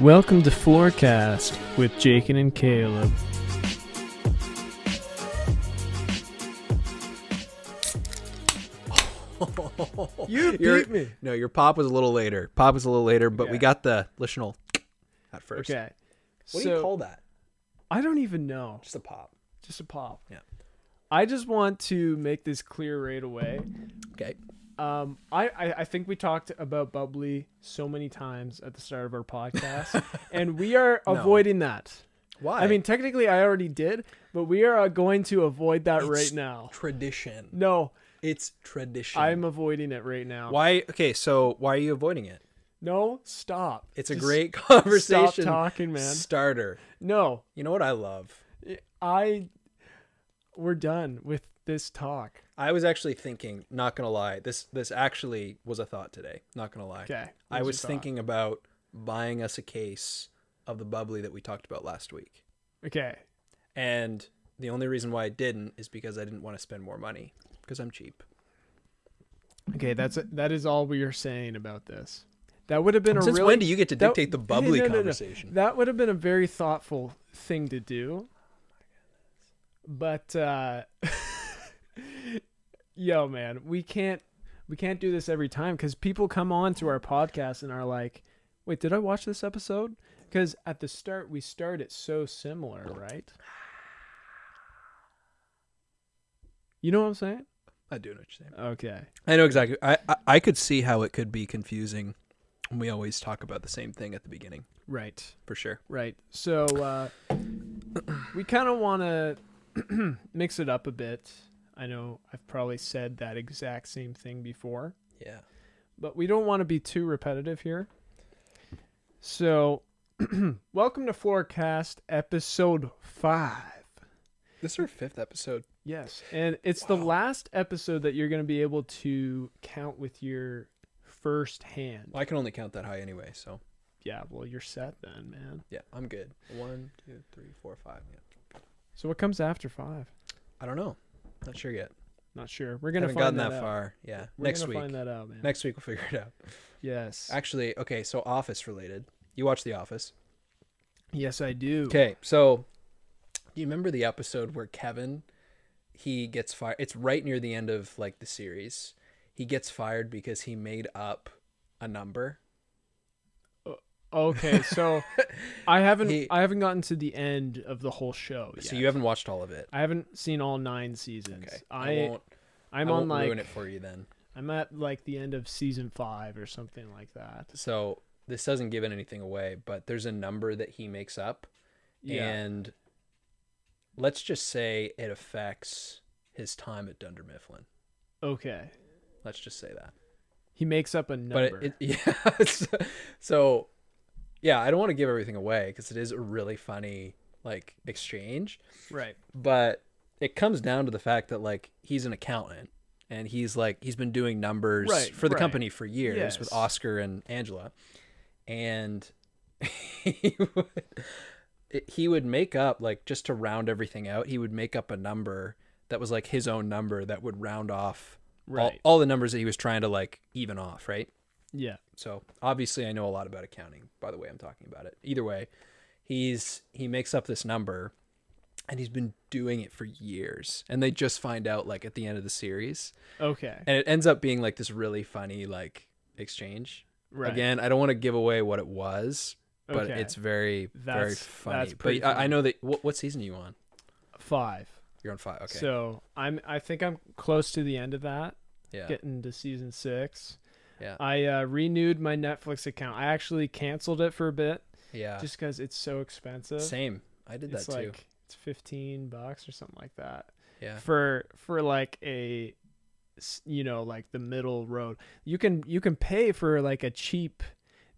Welcome to Floorcast with Jachin and Caleb. You Your- beat me. No, your pop was a little later. Pop was a little later, but we got the litional at first. Okay. What so, do you call that? I don't even know. Just a pop. Just a pop. Yeah. I just want to make this clear right away. Okay. Um, I, I, I think we talked about bubbly so many times at the start of our podcast, and we are No. avoiding that. Why? I mean, technically, I already did, but we are uh, going to avoid that It's right now. tradition. No, It's tradition. I'm avoiding it right now. Why? Okay, so why are you avoiding it? No, stop. It's a great conversation Stop talking, man. starter. No, You know what I love? I. We're done with this talk. I was actually thinking, not gonna lie, this this actually was a thought today. Not gonna lie. Okay. I was thinking about buying us a case of the bubbly that we talked about last week. Okay. And the only reason why I didn't is because I didn't want to spend more money because I'm cheap. Okay, that's that is all we are saying about this. That would have been a Since really when do you get to that- dictate the bubbly no, no, no. conversation? That would have been a very thoughtful thing to do. But uh yo man, we can't we can't do this every time cuz people come on to our podcast and are like, "Wait, did I watch this episode?" Cuz at the start we start it so similar, right? You know what I'm saying? I do know what you're saying. Okay. I know exactly. I, I I could see how it could be confusing when we always talk about the same thing at the beginning, Right. for sure. Right. So uh, we kind of want to mix it up a bit. I know I've probably said that exact same thing before, Yeah. but we don't want to be too repetitive here. So, welcome to Floorcast episode 5. This is our fifth episode. Yes, and it's the last episode that you're going to be able to count with your first hand. Well, I can only count that high anyway, so Yeah, well, you're set then, man. yeah, I'm good. One, two, three, four, five. Yeah. So what comes after 5? I don't know. Not sure yet. Not sure. We're going to Haven't find gotten that, that, far. Yeah. We're Next gonna week. find that out, man. Next week we'll figure it out. Yes. Actually, okay. So Office related. You watch The Office. Yes, I do. Okay, so do you remember the episode where Kevin he gets fired? It's right near the end of like the series. He gets fired because he made up a number. Okay, so I haven't He- I haven't gotten to the end of the whole show yet. So you haven't watched all of it. I haven't seen all nine seasons. Okay, I, won't. I'm I won't like ruin it for you then. I'm at like the end of season five or something like that. So this doesn't give anything away, but there's a number that he makes up, Yeah. and let's just say it affects his time at Dunder Mifflin. okay. Let's just say that. He makes up a number. But it, it yeah, so yeah, I don't want to give everything away because it is a really funny like exchange, right. but it comes down to the fact that like he's an accountant and he's like he's been doing numbers Right, for the right. company for years with Oscar and Angela, and he would he would make up like just to round everything out, he would make up a number that was like his own number that would round off all, Right. all the numbers that he was trying to like even off, right? Yeah. So obviously, I know a lot about accounting. By the way, I'm talking about it. Either way, he's he makes up this number, and he's been doing it for years. And they just find out like at the end of the series, Okay. and it ends up being like this really funny like exchange. Right. Again, I don't want to give away what it was, but Okay. it's very very funny. that's but pretty I, I know that what, what season are you on? five. You're on five. Okay. So I'm I think I'm close to the end of that. yeah. Getting to season six. Yeah. I uh, renewed my Netflix account. I actually canceled it for a bit yeah. just because it's so expensive. Same. I did it's that too. It's like it's 15 bucks or something like that Yeah. for for like a, you know like the middle road you can you can pay for like a cheap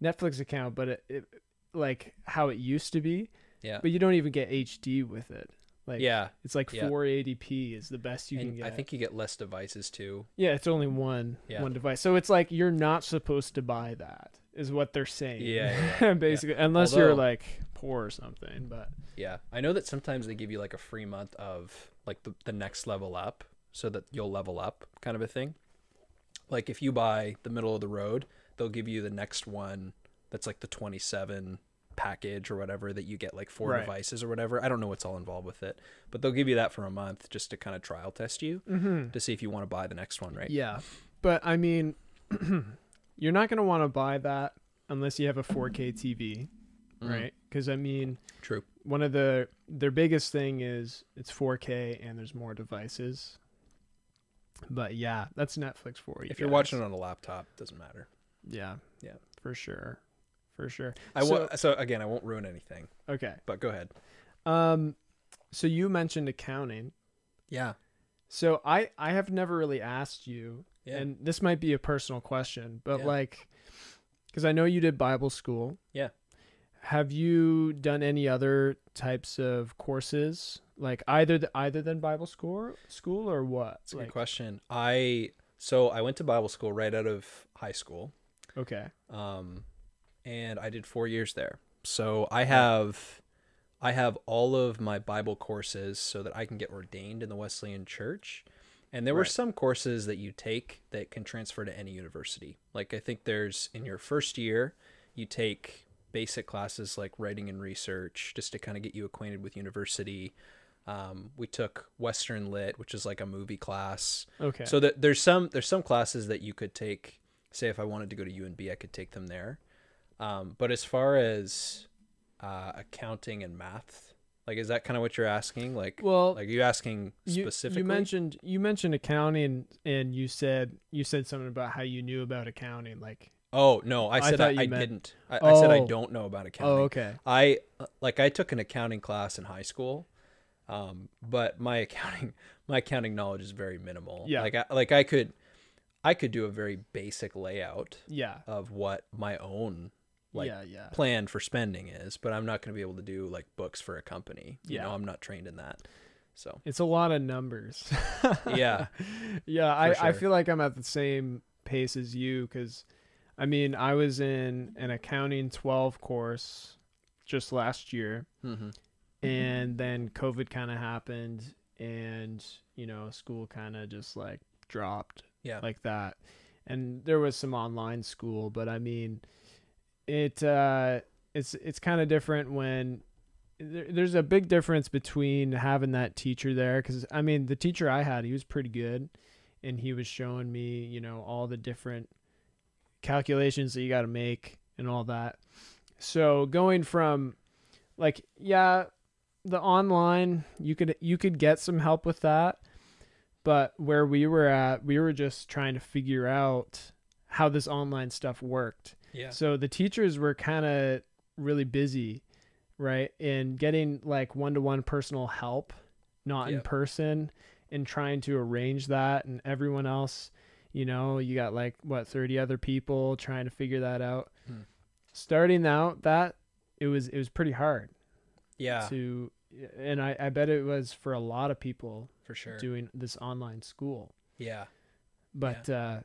netflix account but it, it like how it used to be Yeah. but you don't even get hd with it like Yeah. it's like Yeah. 480p is the best you can get I think you get less devices too. yeah it's only one Yeah. one device so it's like you're not supposed to buy that is what they're saying Yeah, yeah, basically unless you're like poor or something but Yeah, I know that sometimes they give you like a free month of like the, the next level up so that you'll level up kind of a thing. Like if you buy the middle of the road, they'll give you the next one that's like the 27 package or whatever that you get like four Right. devices or whatever. I don't know what's all involved with it, but they'll give you that for a month just to kind of trial test you Mm-hmm. to see if you want to buy the next one, right? Yeah, but I mean, you're not gonna want to buy that unless you have a 4K TV, Mm, right? Because I mean, True. one of the their biggest thing is it's 4K and there's more devices. But yeah, that's Netflix for you. If you're watching it on a laptop, doesn't matter. yeah, Yeah. for sure, for sure. I so, won't, so again, I won't ruin anything, okay. but go ahead. Um, so you mentioned accounting. Yeah. So I I have never really asked you, Yeah. and this might be a personal question, but Yeah. like, because I know you did Bible school. Yeah. Have you done any other types of courses, like either th- either than Bible school, school or what? That's a like, good question. I so I went to Bible school right out of high school. Okay. um, and I did four years there. So I have, I have all of my Bible courses so that I can get ordained in the Wesleyan Church. And there were some courses that you take that can transfer to any university. Like I think there's in your first year, you take basic classes like writing and research just to kind of get you acquainted with university. Um, we took Western Lit, which is like a movie class. Okay. So that there's some there's some classes that you could take. Say if I wanted to go to UNB, I could take them there. Um, but as far as uh, accounting and math, like is that kind of what you're asking? Like, well, like are you asking you, specifically? you mentioned you mentioned accounting, and you said you said something about how you knew about accounting. Like, oh no, I I said thought I, I meant- didn't. I, I said I Oh. don't know about accounting. oh, okay. I like I took an accounting class in high school, um, but my accounting my accounting knowledge is very minimal. Yeah. Like I, like I could I could do a very basic layout Yeah. of what my own like yeah. Yeah. plan for spending is, but I'm not going to be able to do like books for a company. You Yeah. know, I'm not trained in that. So It's a lot of numbers. Yeah. yeah, I, I feel like I'm at the same pace as you because, I mean, I was in an accounting 12 course just last year, hmm and then COVID kind of happened, and, you know, school kind of just like dropped yeah, like that. And there was some online school, but I mean, it uh, it's it's kind of different when there, there's a big difference between having that teacher there because I mean the teacher I had he was pretty good, and he was showing me you know all the different calculations that you got to make and all that. So going from like yeah, the online you could you could get some help with that but where we were at we were just trying to figure out how this online stuff worked yeah, so the teachers were kind of really busy right in getting like one-to-one personal help not in person and trying to arrange that and everyone else you know you got like what 30 other people trying to figure that out Hmm. starting out that it was it was pretty hard yeah, to and I, I bet it was for a lot of people for sure. doing this online school Yeah. but uh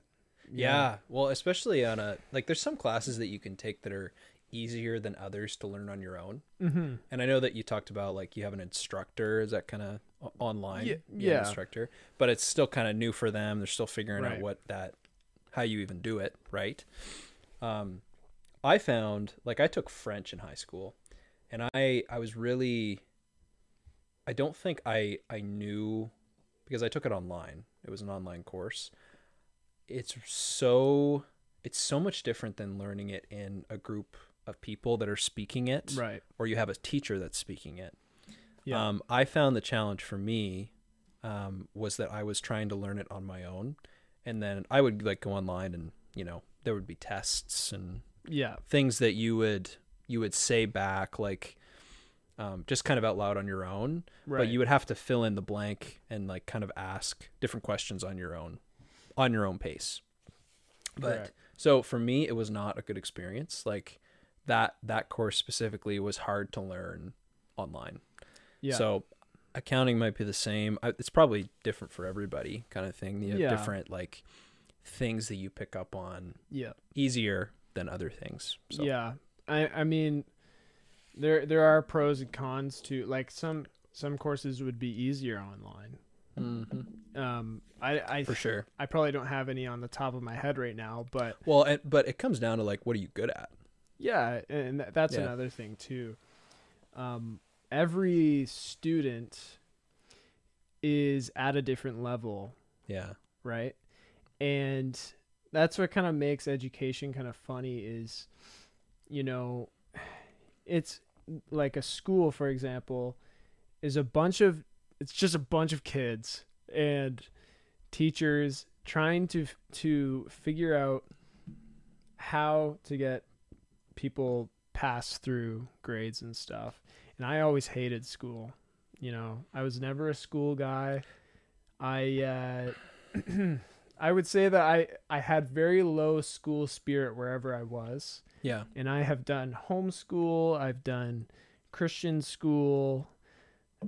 yeah, Well, especially on a like, there's some classes that you can take that are easier than others to learn on your own. hmm And I know that you talked about like you have an instructor. Is that kind of online? Ye- You have an yeah. instructor, but it's still kind of new for them. They're still figuring out what that, how you even do it, right? Um, I found like I took French in high school, and I I was really, I don't think I I knew because I took it online. It was an online course. It's so it's so much different than learning it in a group of people that are speaking it right. or you have a teacher that's speaking it. yeah. Um, I found the challenge for me um, was that I was trying to learn it on my own, and then I would like go online and you know there would be tests and yeah. things that you would you would say back like um, just kind of out loud on your own, right but you would have to fill in the blank and like kind of ask different questions on your own on your own pace. But Correct. so for me, it was not a good experience. Like that that course specifically was hard to learn online. yeah So accounting might be the same. I- It's probably different for everybody, kind of thing. You have Yeah. different like things that you pick up on yeah easier than other things. So yeah i i mean there there are pros and cons to like some some courses would be easier online Mhm. um i i for sure. i probably don't have any on the top of my head right now but Well, and, but it comes down to like what are you good at? Yeah, and th- that's Yeah. another thing too. Um, every student is at a different level, Yeah. right? And that's what kind of makes education kind of funny is, you know, it's like a school, for example, is a bunch of it's just a bunch of kids and teachers trying to to figure out how to get people pass through grades and stuff. And I always hated school. You know, I was never a school guy. I uh I would say that I I had very low school spirit wherever I was. Yeah. And I have done homeschool, I've done Christian school,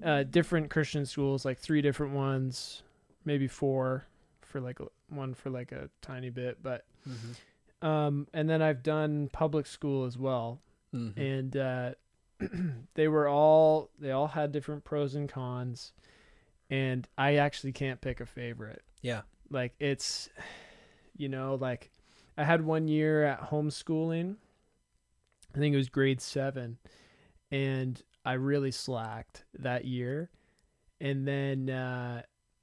uh different Christian schools, like three different ones, maybe four for like one for like a tiny bit, but Mm-hmm. um and then I've done public school as well Mm-hmm. and uh, they were all they all had different pros and cons and i actually can't pick a favorite Yeah. like it's you know like i had one year at homeschooling i think it was grade seven and i really slacked that year and then uh,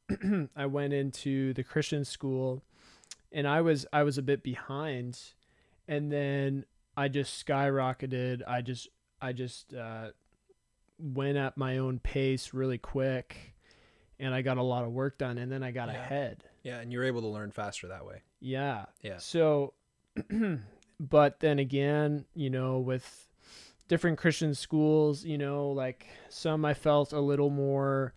i went into the christian school and i was i was a bit behind and then I just skyrocketed. I just I just uh, went at my own pace really quick, and I got a lot of work done. And then I got Yeah. ahead. Yeah. And you're able to learn faster that way. Yeah. Yeah. So, but then again, you know, with different Christian schools, you know, like some I felt a little more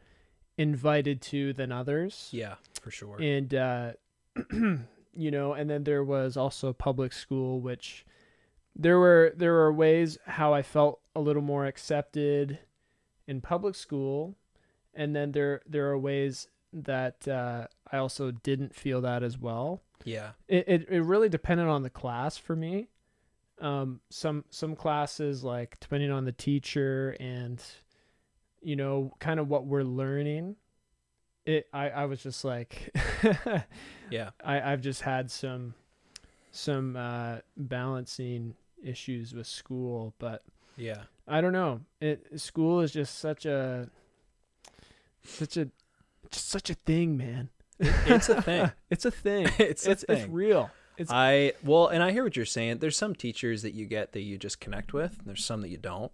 invited to than others. Yeah. For sure. and uh, you know, and then there was also public school, which there were there were ways how I felt a little more accepted in public school, and then there there are ways that uh, I also didn't feel that as well. yeah. It, it it really depended on the class for me. Um, some some classes like depending on the teacher and you know kind of what we're learning. It I I was just like Yeah. I I've just had some some uh, balancing issues with school, but Yeah. I don't know. It school is just such a such a just such a thing, man. It's a thing. it's a thing. it's a it's thing. it's real. It's I well, and I hear what you're saying. There's some teachers that you get that you just connect with. And there's some that you don't.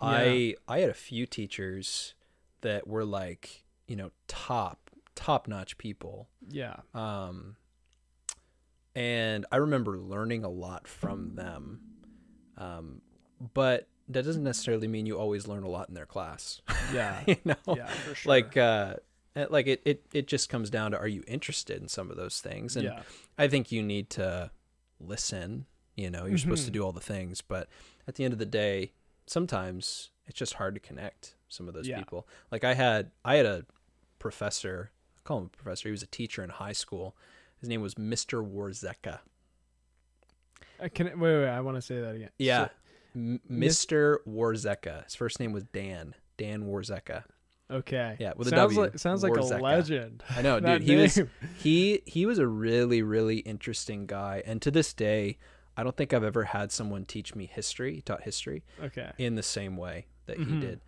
I I had a few teachers that were like you know top top notch people. yeah. Um, and I remember learning a lot from them. Um, but that doesn't necessarily mean you always learn a lot in their class. Yeah. you know, Yeah, for sure. like uh, like it, it it just comes down to are you interested in some of those things? And yeah. I think you need to listen. You know, you're supposed to Mhm. do all the things, but at the end of the day, sometimes it's just hard to connect some of those Yeah. people. Like I had, I had a professor. I call him a professor. He was a teacher in high school. His name was Mr. Warzeka. I can wait, wait, wait I want to say that again. Yeah, So- M- Mr. Warzeka. His first name was Dan. Dan Warzeka. Okay. Yeah, with a sounds W, like sounds like a legend. I know, dude. He was he he was a really really interesting guy, and to this day, I don't think I've ever had someone teach me history, he taught history Okay. in the same way that he Mhm. did.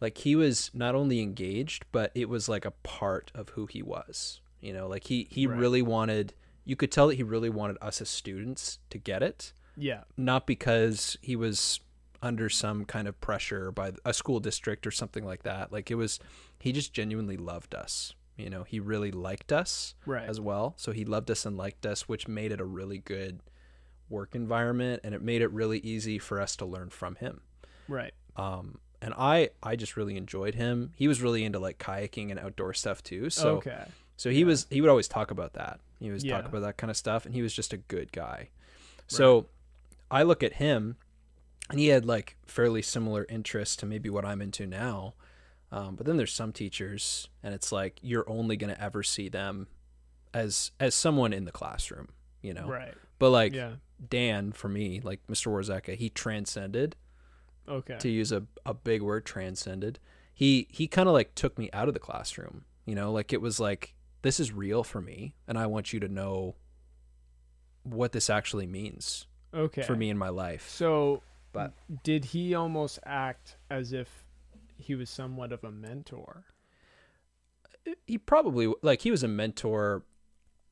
Like he was not only engaged, but it was like a part of who he was. You know, like he he Right. really wanted. You could tell that he really wanted us as students to get it, Yeah. not because he was under some kind of pressure by a school district or something like that. Like it was, he just genuinely loved us. You know, he really liked us Right. as well. So he loved us and liked us, which made it a really good work environment and it made it really easy for us to learn from him. right. Um, and I, I just really enjoyed him. He was really into like kayaking and outdoor stuff too. So, okay. so he was, he would always talk about that. He was talk about that kind of stuff and he was just a good guy. So I look at him and he had like fairly similar interests to maybe what I'm into now. Um, but then there's some teachers and it's like you're only going to ever see them as as someone in the classroom, you know. Right. But like yeah. Dan for me, like Mr. Warzeka, he transcended Okay. to use a, a big word transcended. He he kind of like took me out of the classroom, you know, like it was like this is real for me and I want you to know what this actually means Okay. for me in my life. So, But- did he almost act as if he was somewhat of a mentor? He probably like he was a mentor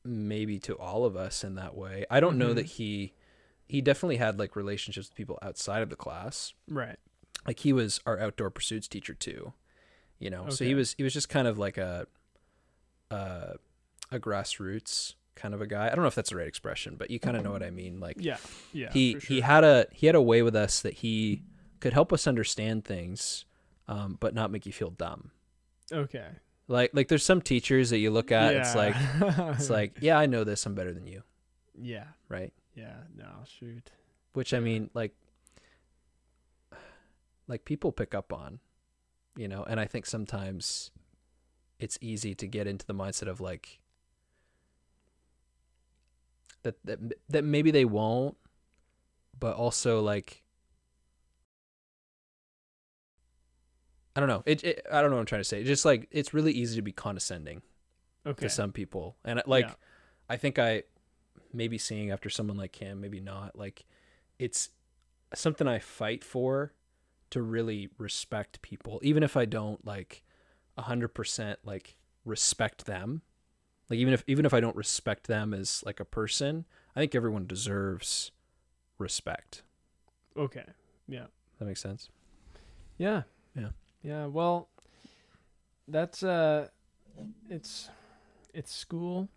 maybe to all of us in that way. I don't know Mhm. that he he definitely had like relationships with people outside of the class. Right. Like he was our outdoor pursuits teacher too. You know. So he was he was just kind of like a uh a grassroots kind of a guy. I don't know if that's the right expression, but you kind of know what I mean. Like Yeah. Yeah. he for he had a he had a way with us that he could help us understand things um, but not make you feel dumb Okay. like like there's some teachers that you look at it's like it's like yeah i know this i'm better than you yeah. right Yeah. No. Shoot. which i mean like like people pick up on you know and i think sometimes it's easy to get into the mindset of like that that, that maybe they won't but also like I don't know. It, it I don't know what I'm trying to say. Just like it's really easy to be condescending Okay. to some people. And uh, like Yeah. I think I maybe seeing after someone like him, maybe not. Like it's something I fight for to really respect people, even if I don't like a hundred percent like respect them. Like even if even if I don't respect them as like a person, I think everyone deserves respect. Okay. Yeah. That makes sense. Yeah. Yeah. Yeah. Well, that's uh, it's it's school,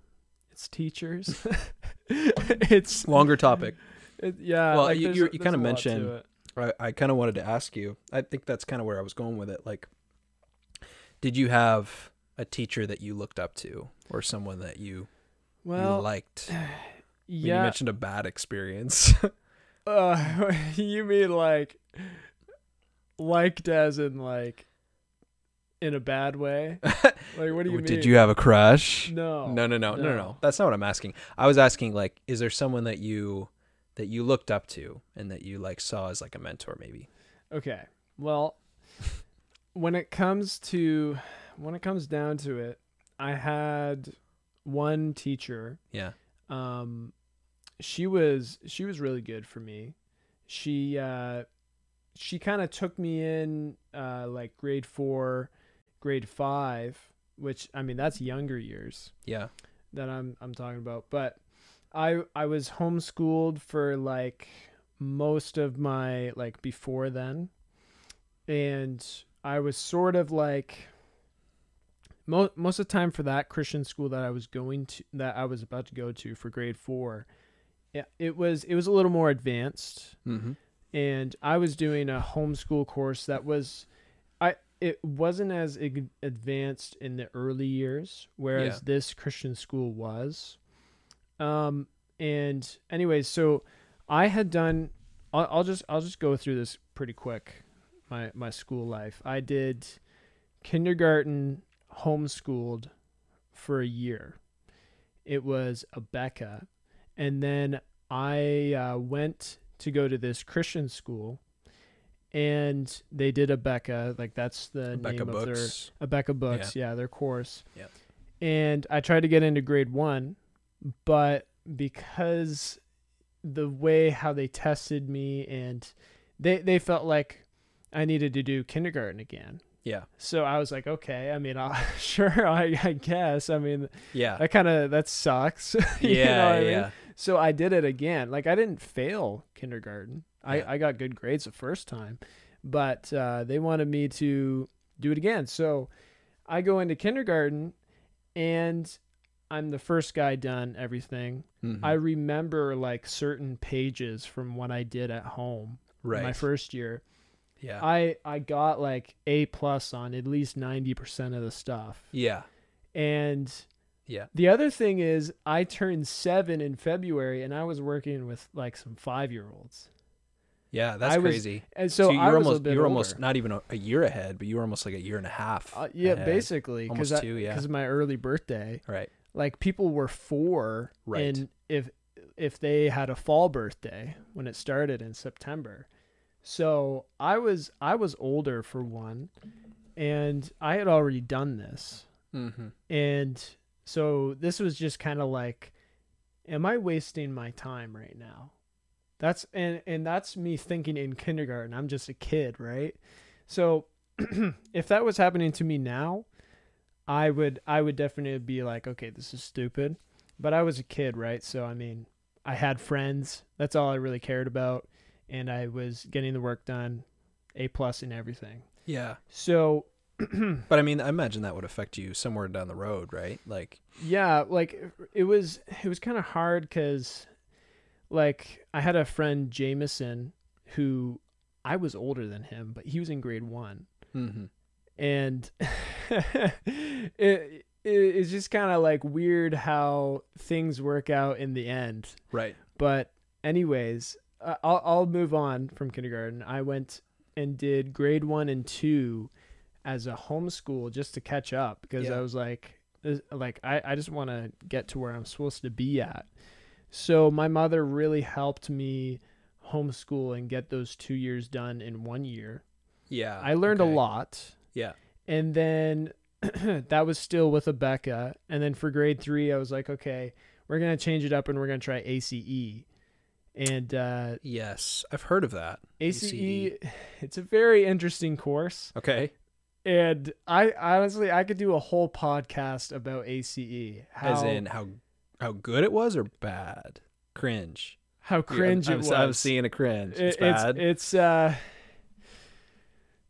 it's teachers, it's Longer topic. it, yeah. Well, like, you- you- you lot to mentioned- I, I kind of wanted to ask you. I think that's kind of where I was going with it. Like, did you have a teacher that you looked up to, or someone that you, you Well, liked? I mean, You mentioned a bad experience. Uh, you mean like liked as in like in a bad way? Like what do you mean? did you have a crush? No, no, no, no, no, no. no. That's not what I'm asking. I was asking like, is there someone that you that you looked up to and that you like saw as like a mentor, maybe? Okay. Well, when it comes to when it comes down to it, I had one teacher. Yeah. Um she was she was really good for me. She uh she kind of took me in uh like grade 4, grade 5, which I mean that's younger years Yeah. that I'm I'm talking about. But I I was homeschooled for like most of my like before then. And I was sort of like most most of the time for that Christian school that I was going to that I was about to go to for grade 4. Yeah, it was it was a little more advanced Mm-hmm. and I was doing a homeschool course that was I it wasn't as advanced in the early years whereas Yeah. this Christian school was um and anyways so I had done I'll, I'll just I'll just go through this pretty quick my my school life I did kindergarten homeschooled for a year it was Abeka and then I uh, went to go to this Christian school, and they did Abeka, like that's the Becca name of their books. Abeka books, yeah. their course. Yep. And I tried to get into grade one, but because the way how they tested me and they they felt like I needed to do kindergarten again. Yeah. So I was like, okay. I mean, I'll, sure, I, I guess. I mean, Yeah. that kind of that sucks. You yeah. know what I mean? So I did it again. Like I didn't fail kindergarten. Yeah. I, I got good grades the first time, but uh, they wanted me to do it again. So I go into kindergarten, and I'm the first guy done everything. Mhm. I remember like certain pages from what I did at home right. my first year. Yeah. I I got like A plus on at least ninety percent of the stuff, yeah. and Yeah. the other thing is, I turned seven in February, and I was working with like some five year olds, Yeah. That's was- crazy. and so, you're I almost you're older. almost not even a, a year ahead, but you were almost like a year and a half. uh, yeah, ahead. basically because Almost two, yeah. because of my early birthday, Right. like people were four, Right. and if if they had a fall birthday when it started in September, so I was I was older for one, and I had already done this, Mm-hmm. and so this was just kind of like, am I wasting my time right now? That's and and that's me thinking in kindergarten. I'm just a kid, right? So if that was happening to me now, I would I would definitely be like, okay, this is stupid. But I was a kid, right? So I mean, I had friends. That's all I really cared about, and I was getting the work done, A plus in everything. Yeah. So But I mean, I imagine that would affect you somewhere down the road, right? Like, yeah, like it was it was kind of hard because like I had a friend Jameson who I was older than him, but he was in grade one. mm-hmm. and it, it it's just kind of like weird how things work out in the end. right. But anyways, uh, I'll I'll move on from kindergarten. I went and did grade 1 and 2 as a homeschool just to catch up because Yeah. I was like like I I just want to get to where I'm supposed to be at. So my mother really helped me homeschool and get those 2 years done in 1 year. Yeah. I learned okay. a lot Yeah. and then that was still with Abeka. And then for grade three, I was like, okay, we're gonna change it up and we're gonna try ACE. And uh, Yes, I've heard of that. ACE, ACE. it's a very interesting course. Okay. And I honestly, I could do a whole podcast about ACE. How, As in how how good it was or bad? Cringe. how cringe I'm, it was. I'm seeing a cringe. It- It's bad. It's, uh,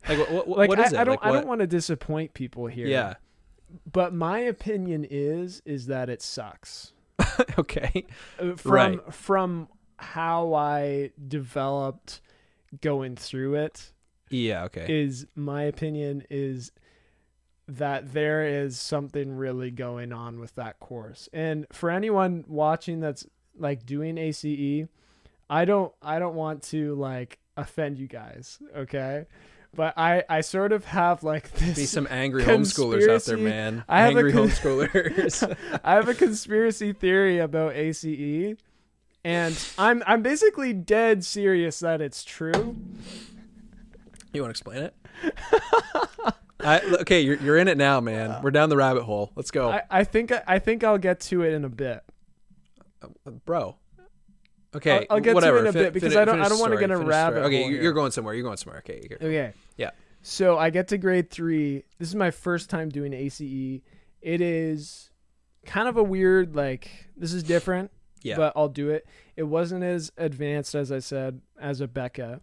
like what, what, like what is I, it? I don't, Like, I don't want to disappoint people here. Yeah. But my opinion is, is that it sucks. okay. Uh, from Right. from how I developed going through it Yeah. Okay. is my opinion is that there is something really going on with that course. And for anyone watching that's like doing ACE, I don't I don't want to like offend you guys, okay? But I I sort of have like this Be some angry homeschoolers out there, man. I have a angry con- homeschoolers. I have a conspiracy theory about ACE, and I'm I'm basically dead serious that it's true. you want to explain it? I, okay, you're you're in it now, man. We're down the rabbit hole. Let's go, I, I think I think I'll get to it in a bit. Uh, uh, bro. Okay, I'll- I'll get to it in a Fin- bit because fin- I don't- I don't wanna story, get a finish rabbit story. Okay, hole you're, here. you're going somewhere. You're going somewhere. Okay, you're, Okay. Yeah. So I get to grade three. This is my first time doing ACE. It is kind of a weird like this is different, yeah, but I'll do it. It wasn't as advanced as I said as Abeka.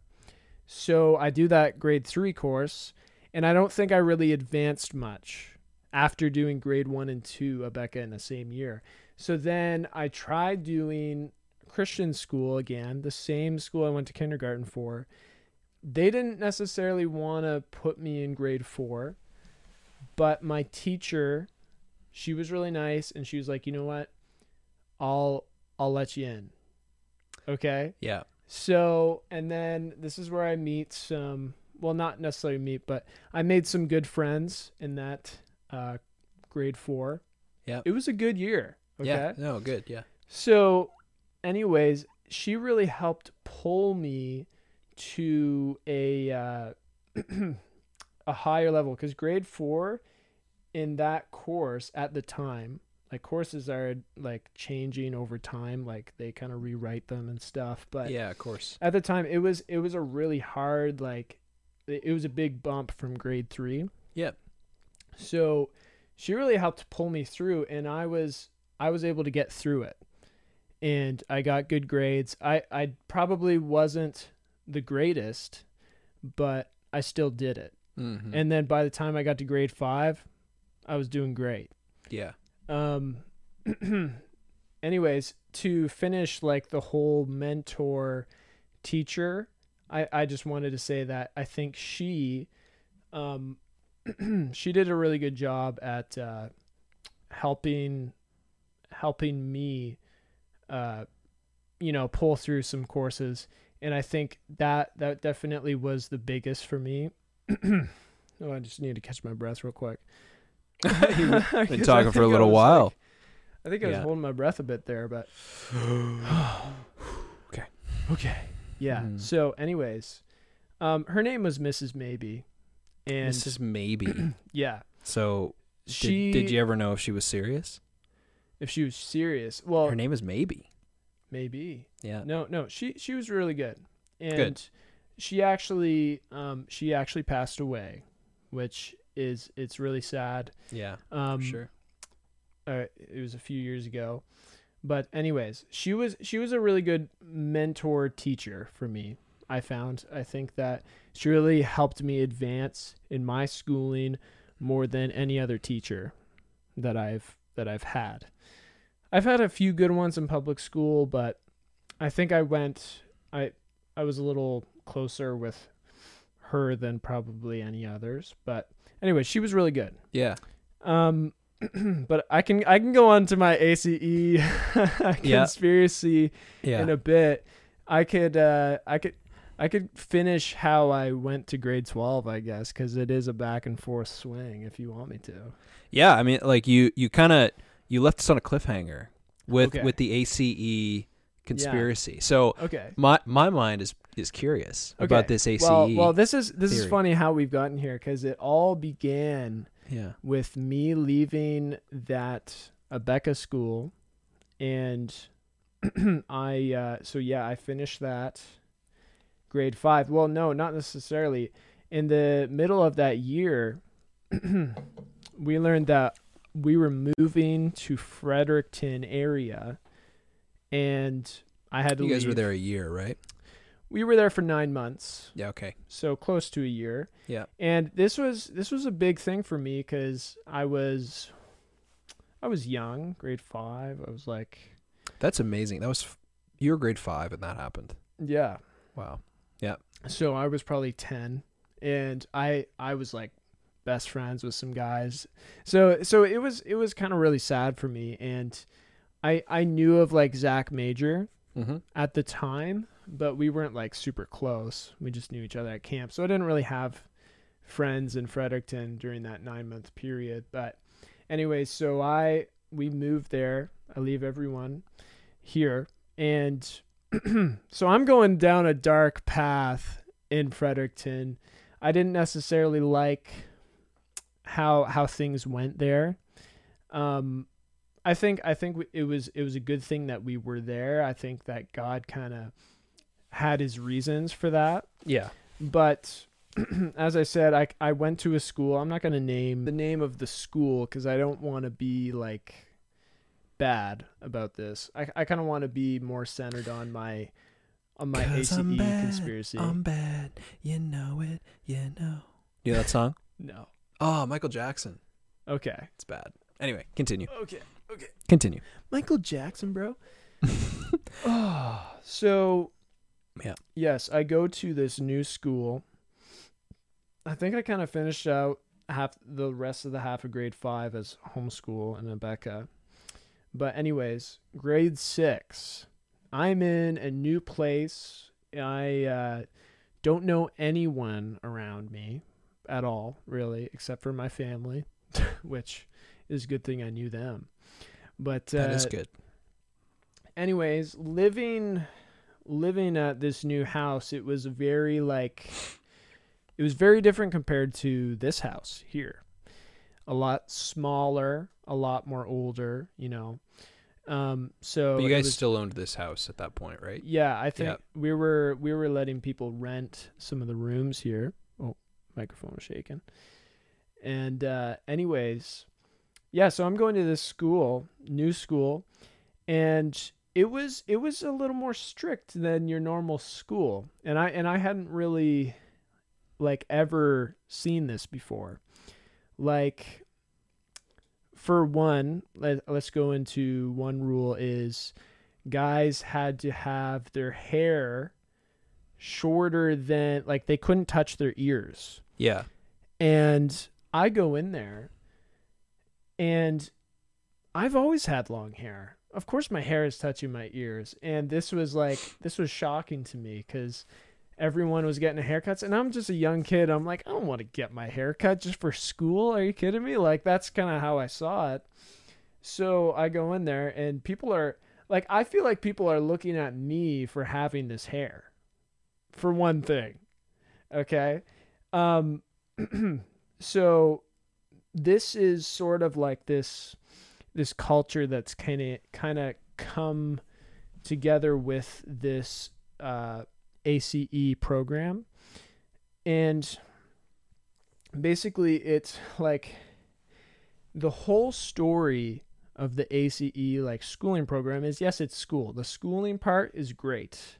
So I do that grade three course, and I don't think I really advanced much after doing grade one and two Abeka in the same year. So then I tried doing Christian school again, the same school I went to kindergarten for. They didn't necessarily want to put me in grade four, but my teacher, she was really nice, and she was like, you know what, I'll I'll let you in. Okay. yeah, So, and then this is where I meet some, well, not necessarily meet, but I made some good friends in that uh, grade four. Yeah. It was a good year. Okay. yeah. No, good. Yeah, So, anyways, she really helped pull me to a uh, a higher level because grade four in that course at the time, like courses are like changing over time, like they kind of rewrite them and stuff. But yeah. Of course. at the time, it was it was a really hard like it was a big bump from grade three. Yep. So she really helped pull me through, and I was I was able to get through it, and I got good grades. I I probably wasn't the greatest, but I still did it. hmm And then by the time I got to grade five, I was doing great. yeah, Um, anyways, to finish like the whole mentor teacher, I, I just wanted to say that I think she, um, she did a really good job at, uh, helping, helping me, uh, you know, pull through some courses. And I think that, that definitely was the biggest for me. oh, I just need to catch my breath real quick. Been talking for a little while. I think I was Yeah. holding my breath a bit there, but Okay. okay, yeah. Mhm. So, anyways, um, her name was Mrs. Maybe, and this is maybe. yeah, So, she did, you ever know if she was serious? if she was serious, well, Her name is maybe. maybe. Yeah. No, no, she she was really good, and Good. she actually um she actually passed away, which is it's really sad. Yeah. Um, sure. uh, it was a few years ago, but anyways, she was she was a really good mentor teacher for me. I found I think that she really helped me advance in my schooling more than any other teacher that I've that I've had. I've had a few good ones in public school, but I think I went I I was a little closer with her than probably any others. But anyway, she was really good. Yeah. Um, but I can I can go on to my ACE conspiracy Yeah. in a bit. I could uh I could I could finish how I went to grade 12, I guess, cuz it is a back and forth swing if you want me to. Yeah, I mean, like you, you kind of you left us on a cliffhanger with Okay. with the ACE conspiracy. So Okay. my my mind is is curious Okay. about this ACE. Well, well, this is this is funny how we've gotten here cuz it all began yeah, with me leaving that Abeka school and I uh so yeah, I finished that grade 5. Well, no, not necessarily. In the middle of that year, we learned that we were moving to Fredericton area and I had to you guys were there a year, right? We were there for 9 months Yeah. Okay. so close to a year. Yeah. And this was this was a big thing for me cuz I was I was young, grade 5. I was like That's amazing. That was you were grade five and that happened. yeah. Wow. Yeah. So I was probably 10 and I I was like best friends with some guys. So so it was it was kind of really sad for me and I I knew of like Zach Major Mm-hmm. at the time, but we weren't like super close. We just knew each other at camp. So I didn't really have friends in Fredericton during that nine month period. But anyways, so I we moved there. I leave everyone here. And so I'm going down a dark path in Fredericton. I didn't necessarily like how how things went there. Um I think I think it was it was a good thing that we were there. I think that God kind of had his reasons for that. Yeah. But as I said, I I went to a school. I'm not going to name the name of the school cuz I don't want to be like bad about this. I I kind of want to be more centered on my on my 'Cause ACE I'm bad, conspiracy. I'm bad. You know it. You know. You know that song? no. oh, Michael Jackson. Okay. It's bad. Anyway, continue. Okay. Okay. Continue. Michael Jackson, bro. oh, so Yeah. Yes, I go to this new school. I think I kind of finished out half the rest of the half of grade five as homeschool in Abeka. But anyways, grade six, I'm in a new place. I uh, don't know anyone around me at all, really, except for my family, which is a good thing I knew them. But uh, That is good. anyways, living living at this new house, it was very like it was very different compared to this house here. A lot smaller, a lot more older, you know. Um so But you guys was- still owned this house at that point, right? yeah, I think Yep. we were we were letting people rent some of the rooms here. Oh, microphone was shaking. And uh anyways, yeah, so I'm going to this school, new school, and it was it was a little more strict than your normal school. And I and I hadn't really like ever seen this before. Like for one, let, let's go into one rule is guys had to have their hair shorter than like they couldn't touch their ears. Yeah. And I go in there and I've always had long hair. Of course my hair is touching my ears and this was like this was shocking to me cuz everyone was getting haircuts and I'm just a young kid. I'm like I don't want to get my hair cut just for school. Are you kidding me? Like that's kind of how I saw it. So I go in there and people are like I feel like people are looking at me for having this hair. For one thing. Okay? Um so this is sort of like this this culture that's kind of kind of come together with this uh, ACE program. And basically, it's like the whole story of the ACE like schooling program is yes, it's school. The schooling part is great.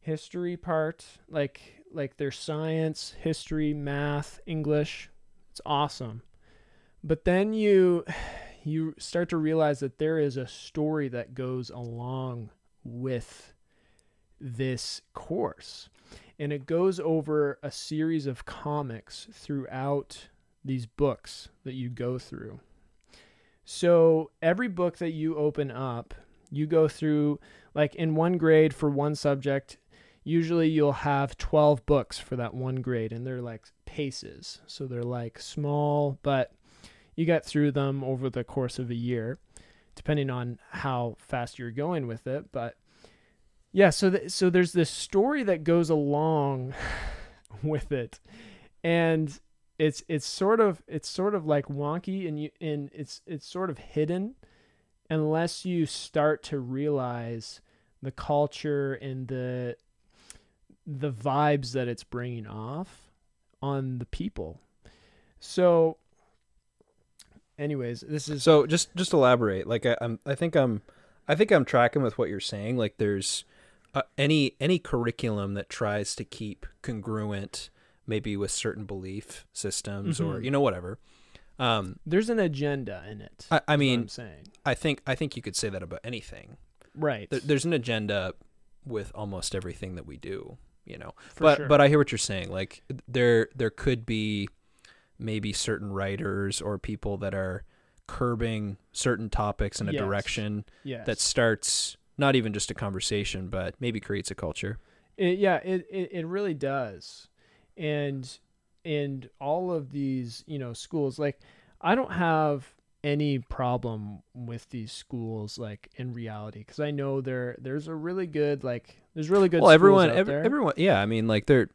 History part, like like their science, history, math, English, it's awesome. But then you you start to realize that there is a story that goes along with this course. And it goes over a series of comics throughout these books that you go through. So every book that you open up, you go through, like in one grade for one subject, usually you'll have 12 books for that one grade, and they're like PACEs. So they're like small, but you get through them over the course of a year, depending on how fast you're going with it. But yeah, so th- so there's this story that goes along with it, and it's it's sort of it's sort of like wonky, and you and it's it's sort of hidden unless you start to realize the culture and the the vibes that it's bringing off on the people. So anyways, this is So just just elaborate. Like I, I'm, I think I'm, I think I'm tracking with what you're saying. Like there's uh, any any curriculum that tries to keep congruent, maybe with certain belief systems or Mhm. you know whatever. Um, there's an agenda in it. I, I mean, I'm saying I think I think you could say that about anything. right. There, there's an agenda with almost everything that we do. You know, for but sure. but I hear what you're saying. Like there there could be maybe certain writers or people that are curbing certain topics in a Yes. direction yes. that starts not even just a conversation, but maybe creates a culture. It, yeah, it, it it really does, and and all of these you know schools like I don't have any problem with these schools like in reality because I know there there's a really good like there's really good well, everyone, everyone, yeah. I mean, like they're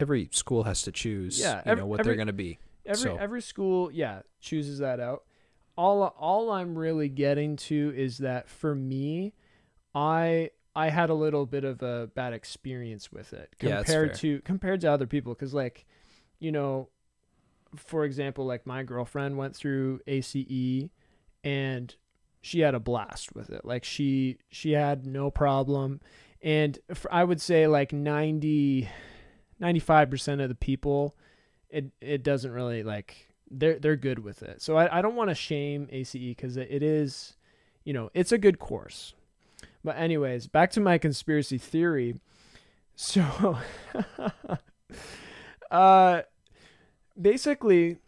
every school has to choose, Yeah, you know, what every- they're going to be. Every so- every school yeah chooses that out. All all i'm really getting to is that for me i i had a little bit of a bad experience with it compared fair. to compared to other people. Because like you know for example like my girlfriend went through ace and she had a blast with it. Like she she had no problem. And I would say like 90 95% of the people it it doesn't really like they're they're good with it. So I, I don't want to shame ACE because it, it is, you know, it's a good course. But anyways, back to my conspiracy theory. So, uh, basically,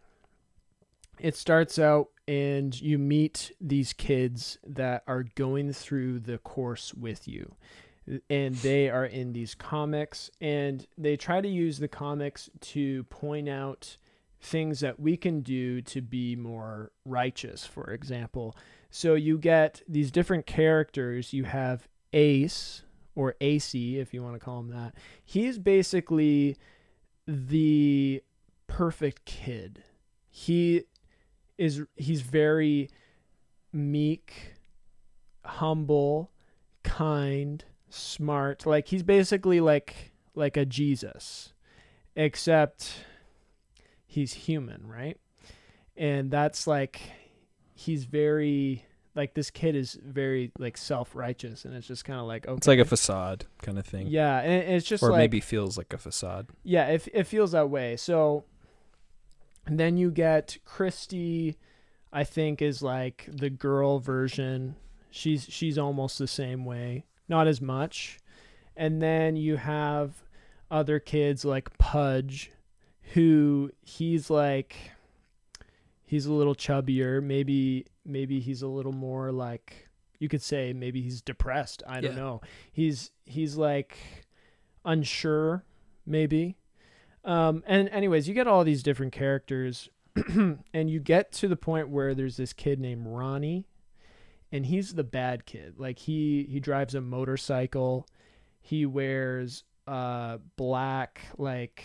it starts out and you meet these kids that are going through the course with you and they are in these comics and they try to use the comics to point out things that we can do to be more righteous for example. So you get these different characters. You have ace or ac if you want to call him that. He's basically the perfect kid. He is he's very meek humble kind smart like he's basically like like a jesus except he's human right and that's like he's very like this kid is very like self-righteous and it's just kind of like okay It's like a facade kind of thing, yeah and it's just or like maybe feels like a facade. yeah, it, it feels that way. So and then you get Christy, I think is like the girl version. She's she's almost the same way, not as much. And then you have other kids like Pudge, who he's like he's a little chubbier. Maybe maybe he's a little more like you could say maybe he's depressed. I don't Yeah. know. He's he's like unsure maybe. Um, and anyways, you get all these different characters, and you get to the point where there's this kid named Ronnie, and he's the bad kid. Like he he drives a motorcycle, he wears uh black like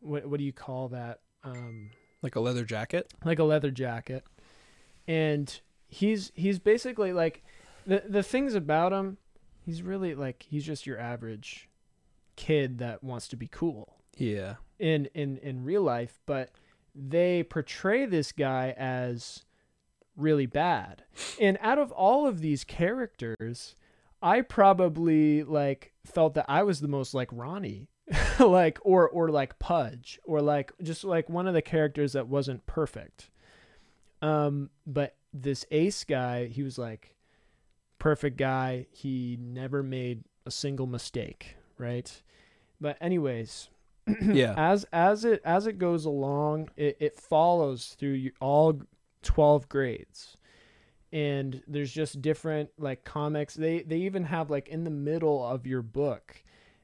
what what do you call that? Um, Like a leather jacket. like a leather jacket, and he's he's basically like the the things about him he's really like he's just your average kid that wants to be cool Yeah. in in in real life but they portray this guy as really bad. And out of all of these characters i probably like felt that i was the most like ronnie like or or like pudge or like just like one of the characters that wasn't perfect. Um but this ace guy he was like perfect guy. He never made a single mistake right? But anyways Yeah. as as it as it goes along it, it follows through all 12 grades. And there's just different like comics. They they even have like in the middle of your book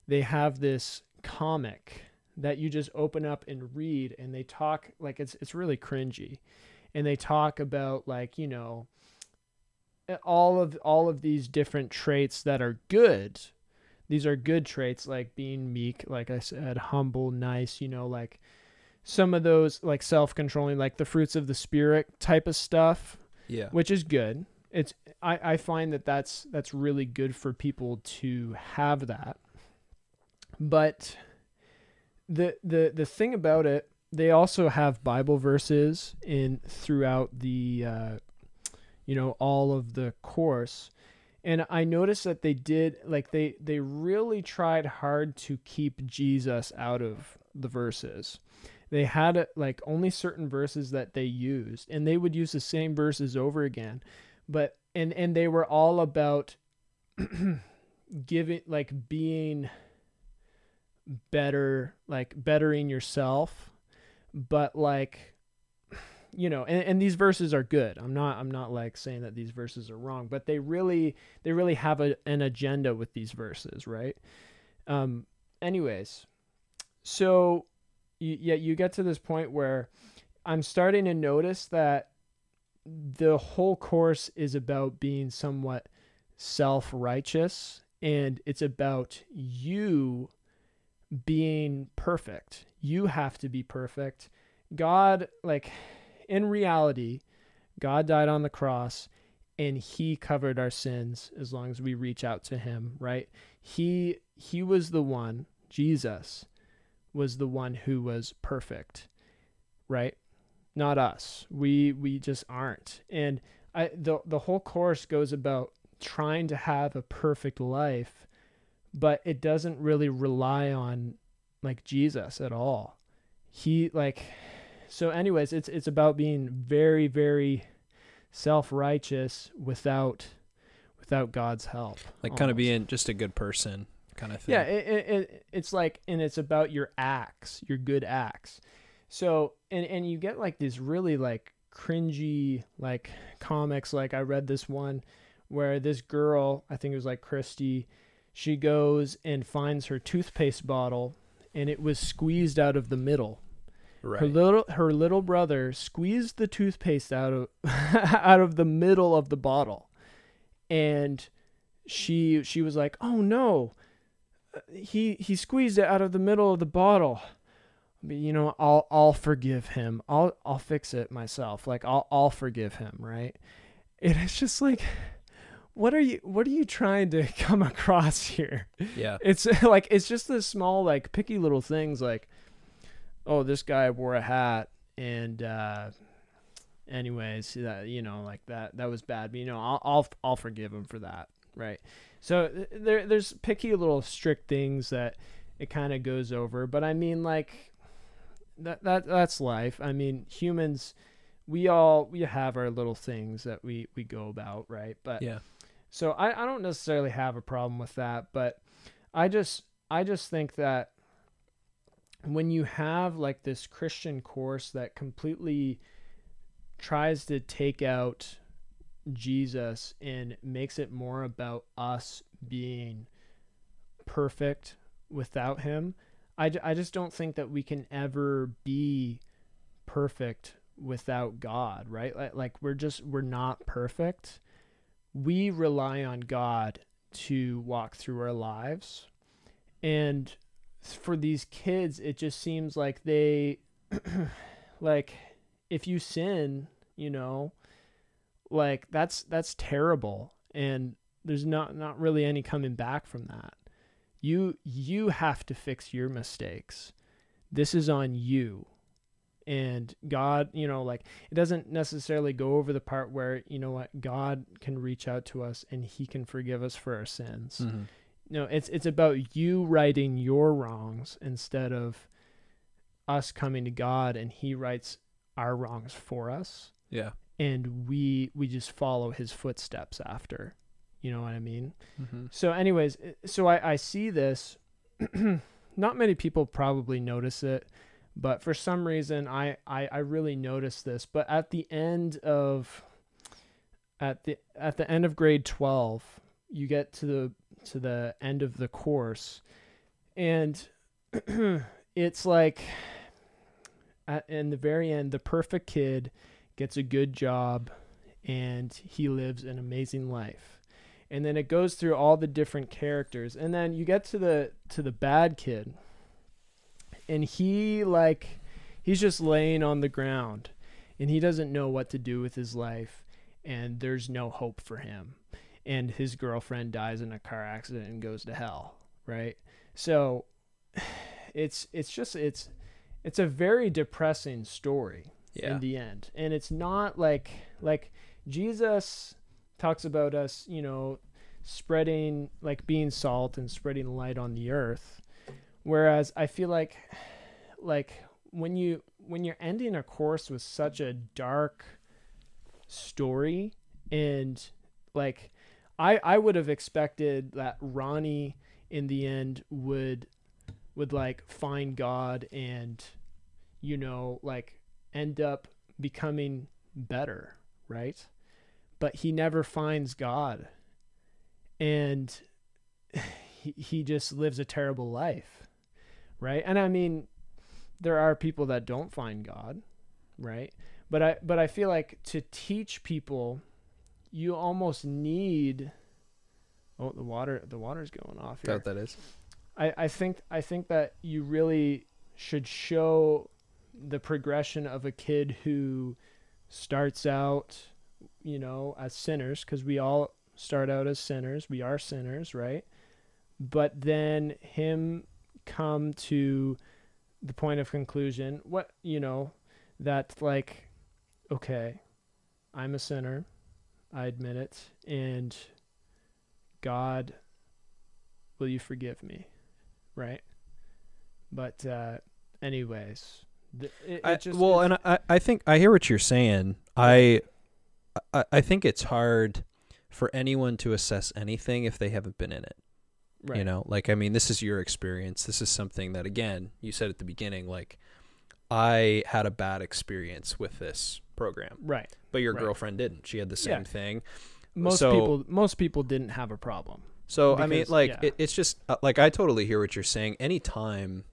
they have this comic that you just open up and read and they talk like it's it's really cringy. And they talk about like you know eh, all of all of these different traits that are good. These are good traits like being meek like i said humble nice you know like some of those like self-controlling like the fruits of the spirit type of stuff Yeah. which is good. It's i i find that that's that's really good for people to have that. But the the the thing about it they also have bible verses in throughout the uh you know all of the course. And i noticed that they did like they they really tried hard to keep jesus out of the verses. They had like only certain verses that they used and they would use the same verses over again but and and they were all about giving like being better like bettering yourself but like you know and, and these verses are good. I'm not i'm not like saying that these verses are wrong but they really they really have a, an agenda with these verses right? Um anyways so yeah you get to this point where i'm starting to notice that the whole course is about being somewhat self-righteous and it's about you being perfect. You have to be perfect. God like in reality god died on the cross and he covered our sins as long as we reach out to him right? He he was the one jesus was the one who was perfect right? Not us. We we just aren't. And i the the whole course goes about trying to have a perfect life but it doesn't really rely on like jesus at all. He like so anyways it's it's about being very very self-righteous without without god's help Like kind of being just a good person kind of thing. Yeah, it, it, it, it's like, and it's about your acts, your good acts. So, and and you get like these really like cringy like comics. Like I read this one where this girl, I think it was like Christy, she goes and finds her toothpaste bottle, and it was squeezed out of the middle. Right. Her little her little brother squeezed the toothpaste out of out of the middle of the bottle, and she she was like, "Oh no, he he squeezed it out of the middle of the bottle." But you know, I'll I'll forgive him. I'll I'll fix it myself. Like I'll I'll forgive him, right? And it's just like, what are you what are you trying to come across here? yeah. It's like it's just the small like picky little things like oh this guy wore a hat and uh anyways that you know like that that was bad but you know I'll I'll, I'll forgive him for that right so there there's picky little strict things that it kind of goes over but I mean like that that that's life I mean humans we all we have our little things that we we go about right but Yeah. so I, I don't necessarily have a problem with that, but I just I just think that when you have like this Christian course that completely tries to take out Jesus and makes it more about us being perfect without him, I, I just don't think that we can ever be perfect without God, right? Like, like we're just we're not perfect we rely on God to walk through our lives. And for these kids, it just seems like they, like, if you sin, you know, like that's that's terrible. And there's not not really any coming back from that. You you have to fix your mistakes. This is on you. And God, you know, like it doesn't necessarily go over the part where, you know what, God can reach out to us and he can forgive us for our sins. Mhm. No, it's it's about you righting your wrongs instead of us coming to God and he rights our wrongs for us Yeah. And we we just follow his footsteps after. You know what I mean? Mm-hmm. So anyways, so I I see this not many people probably notice it, but for some reason I I I really noticed this, but at the end of at the at the end of grade 12, you get to the to the end of the course and it's like at in the very end the perfect kid gets a good job and he lives an amazing life. And then it goes through all the different characters. And then you get to the to the bad kid and he like he's just laying on the ground and he doesn't know what to do with his life and there's no hope for him. And his girlfriend dies in a car accident and goes to hell right? So it's it's just it's it's a very depressing story Yeah. in the end and it's not like like jesus talks about us you know spreading like being salt and spreading light on the earth whereas i feel like like when you when you're ending a course with such a dark story and like i i would have expected that ronnie in the end would would like find god and you know like end up becoming better right? But he never finds god. And he, he just lives a terrible life right? And i mean there are people that don't find god right? But i but i feel like to teach people you almost need oh the water the water's going off that here. what that is? I, I think I think that you really should show the progression of a kid who starts out, you know, as sinners because we all start out as sinners. We are sinners, right? But then him come to the point of conclusion, what, you know, that like okay, I'm a sinner. I admit it and God will you forgive me? right? But uh, anyways, it, it I, just well, and I, I think I hear what you're saying. I, I, I think it's hard for anyone to assess anything if they haven't been in it. right. You know, like I mean, this is your experience. This is something that, again, you said at the beginning, like I had a bad experience with this program, right? but your Right. girlfriend didn't. She had the same Yeah. thing. Most So- people, most people didn't have a problem. So I mean, like yeah. it, it's just uh, like I totally hear what you're saying. Anytime,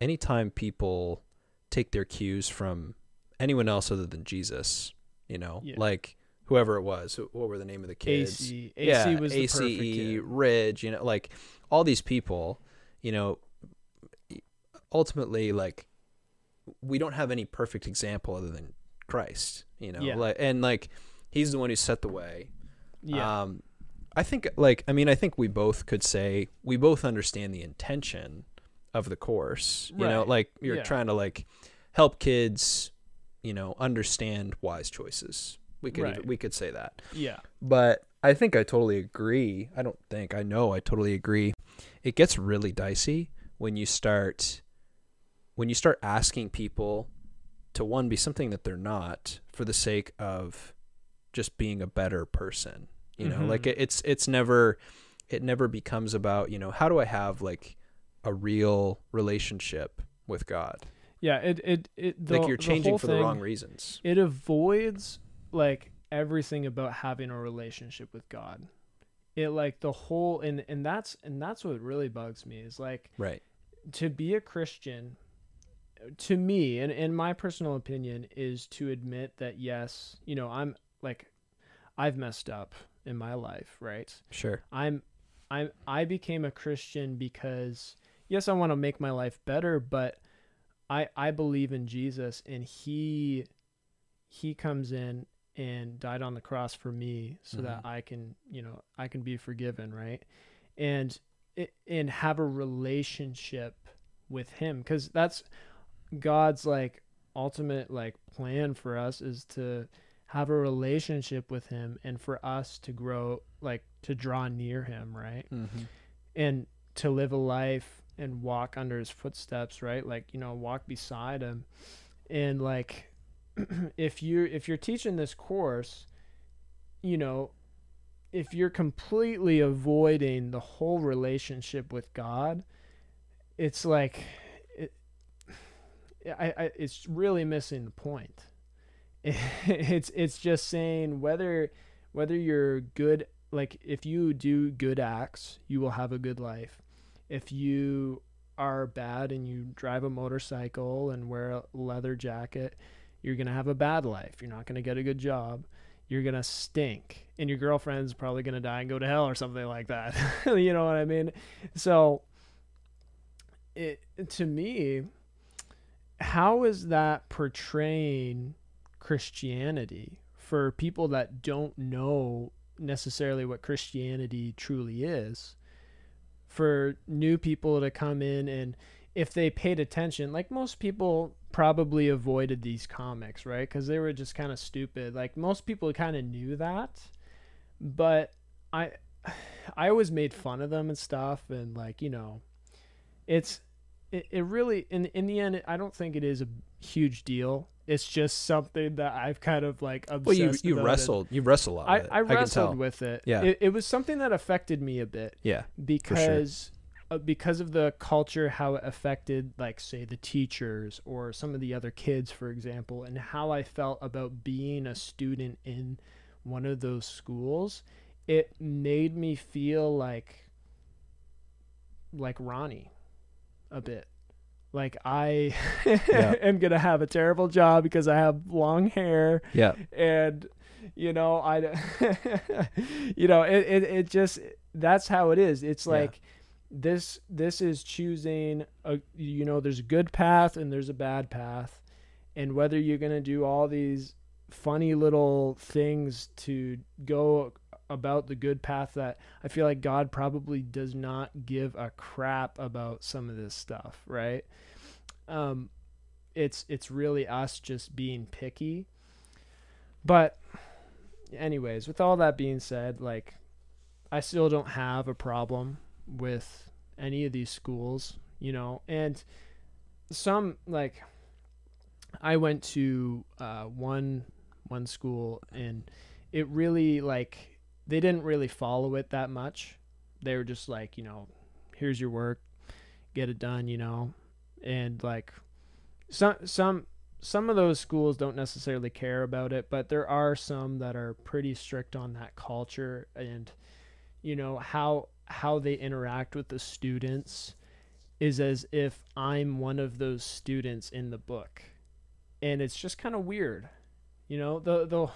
anytime people take their cues from anyone else other than Jesus, you know, Yeah. like whoever it was, what were the name of the kids? AC, AC yeah, was ACE. Ridge, you know, like all these people, you know, ultimately, like we don't have any perfect example other than Christ, you know, Yeah. like and like he's the one who set the way. Yeah, Um, I think, like, I mean, I think we both could say we both understand the intention of the course. You know, like you're Yeah. trying to like help kids, you know, understand wise choices. We could Right. we could say that. yeah, But I think I totally agree. I don't think I know. I totally agree. It gets really dicey when you start when you start asking people to one be something that they're not for the sake of just being a better person. You know, Mhm. like it, it's it's never it never becomes about, you know, how do I have like a real relationship with God? Yeah. It it it the, like you're changing whole for the thing, wrong reasons. It avoids like everything about having a relationship with God. It like the whole and and that's and that's what really bugs me is like Right. to be a Christian, to me, and in my personal opinion, is to admit that yes, you know, I'm like, I've messed up in my life, right? Sure. I'm, I'm I became a Christian because yes, I want to make my life better, but I, I believe in Jesus, and he, he comes in and died on the cross for me so that Mhm. I can, you know, I can be forgiven, right? And and have a relationship with him cuz that's God's like ultimate like plan for us is to have a relationship with him and for us to grow like to draw near him, right? Mm-hmm. and to live a life and walk under his footsteps right? Like you know walk beside him. And like if you if you're teaching this course you know if you're completely avoiding the whole relationship with god it's like it, I, I it's really missing the point. It's it's just saying whether whether you're good like if you do good acts you will have a good life if you are bad and you drive a motorcycle and wear a leather jacket you're going to have a bad life. You're not going to get a good job. You're going to stink. And your girlfriend's probably going to die and go to hell or something like that. You know what i mean? So it to me how is that portraying christianity for people that don't know necessarily what Christianity truly is. For new people to come in and if they paid attention, like most people probably avoided these comics, right? Because they were just kind of stupid. Like most people kind of knew that, but I, I always made fun of them and stuff, and like you know, it's it, it really in in the end, I don't think it is a huge deal. It's just something that I've kind of like obsessed Well, you you wrestled you wrestled a lot. I, it. I wrestled with it. Yeah. It, it was something that affected me a bit Yeah. because uh, because of the culture, how it affected, like say the teachers or some of the other kids, for example, and how I felt about being a student in one of those schools. It made me feel like like Ronnie a bit. Like I am gonna have a terrible job because I have long hair Yeah. and you know i you know it, it it just that's how it is it's Yeah. like this this is choosing a you know there's a good path and there's a bad path and whether you're going to do all these funny little things to go about the good path that i feel like god probably does not give a crap about some of this stuff right um it's it's really us just being picky. But anyways, with all that being said, like I still don't have a problem with any of these schools, you know, and some like I went to uh, one one school and it really like they didn't really follow it that much. They were just like, you know, here's your work, get it done, you know, and like some some some of those schools don't necessarily care about it, but there are some that are pretty strict on that culture and you know how how they interact with the students is as if I'm one of those students in the book. And it's just kind of weird. You know, the the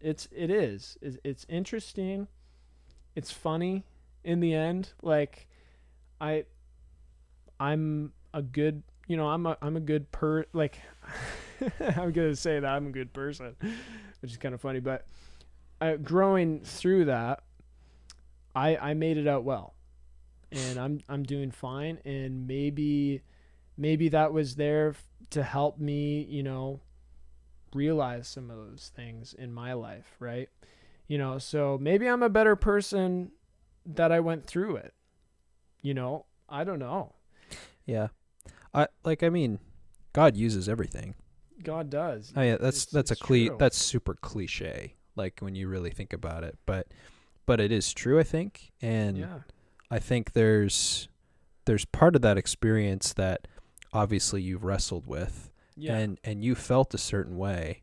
it's it is. It's, it's interesting. It's funny in the end. Like I I'm a good you know, I'm a I'm a good per like I'm gonna say that I'm a good person, which is kind of funny. But uh, growing through that, I I made it out well, and I'm I'm doing fine. And maybe maybe that was there to help me, you know, realize some of those things in my life, right? You know, so maybe I'm a better person that I went through it. You know, I don't know. Yeah. I like I mean, God uses everything. God does. Oh yeah, that's It's- that's a it's cli- true. that's super cliche. Like when you really think about it, but but it is true, I think, and yeah. I think there's there's part of that experience that obviously you've wrestled with, Yeah. and and you felt a certain way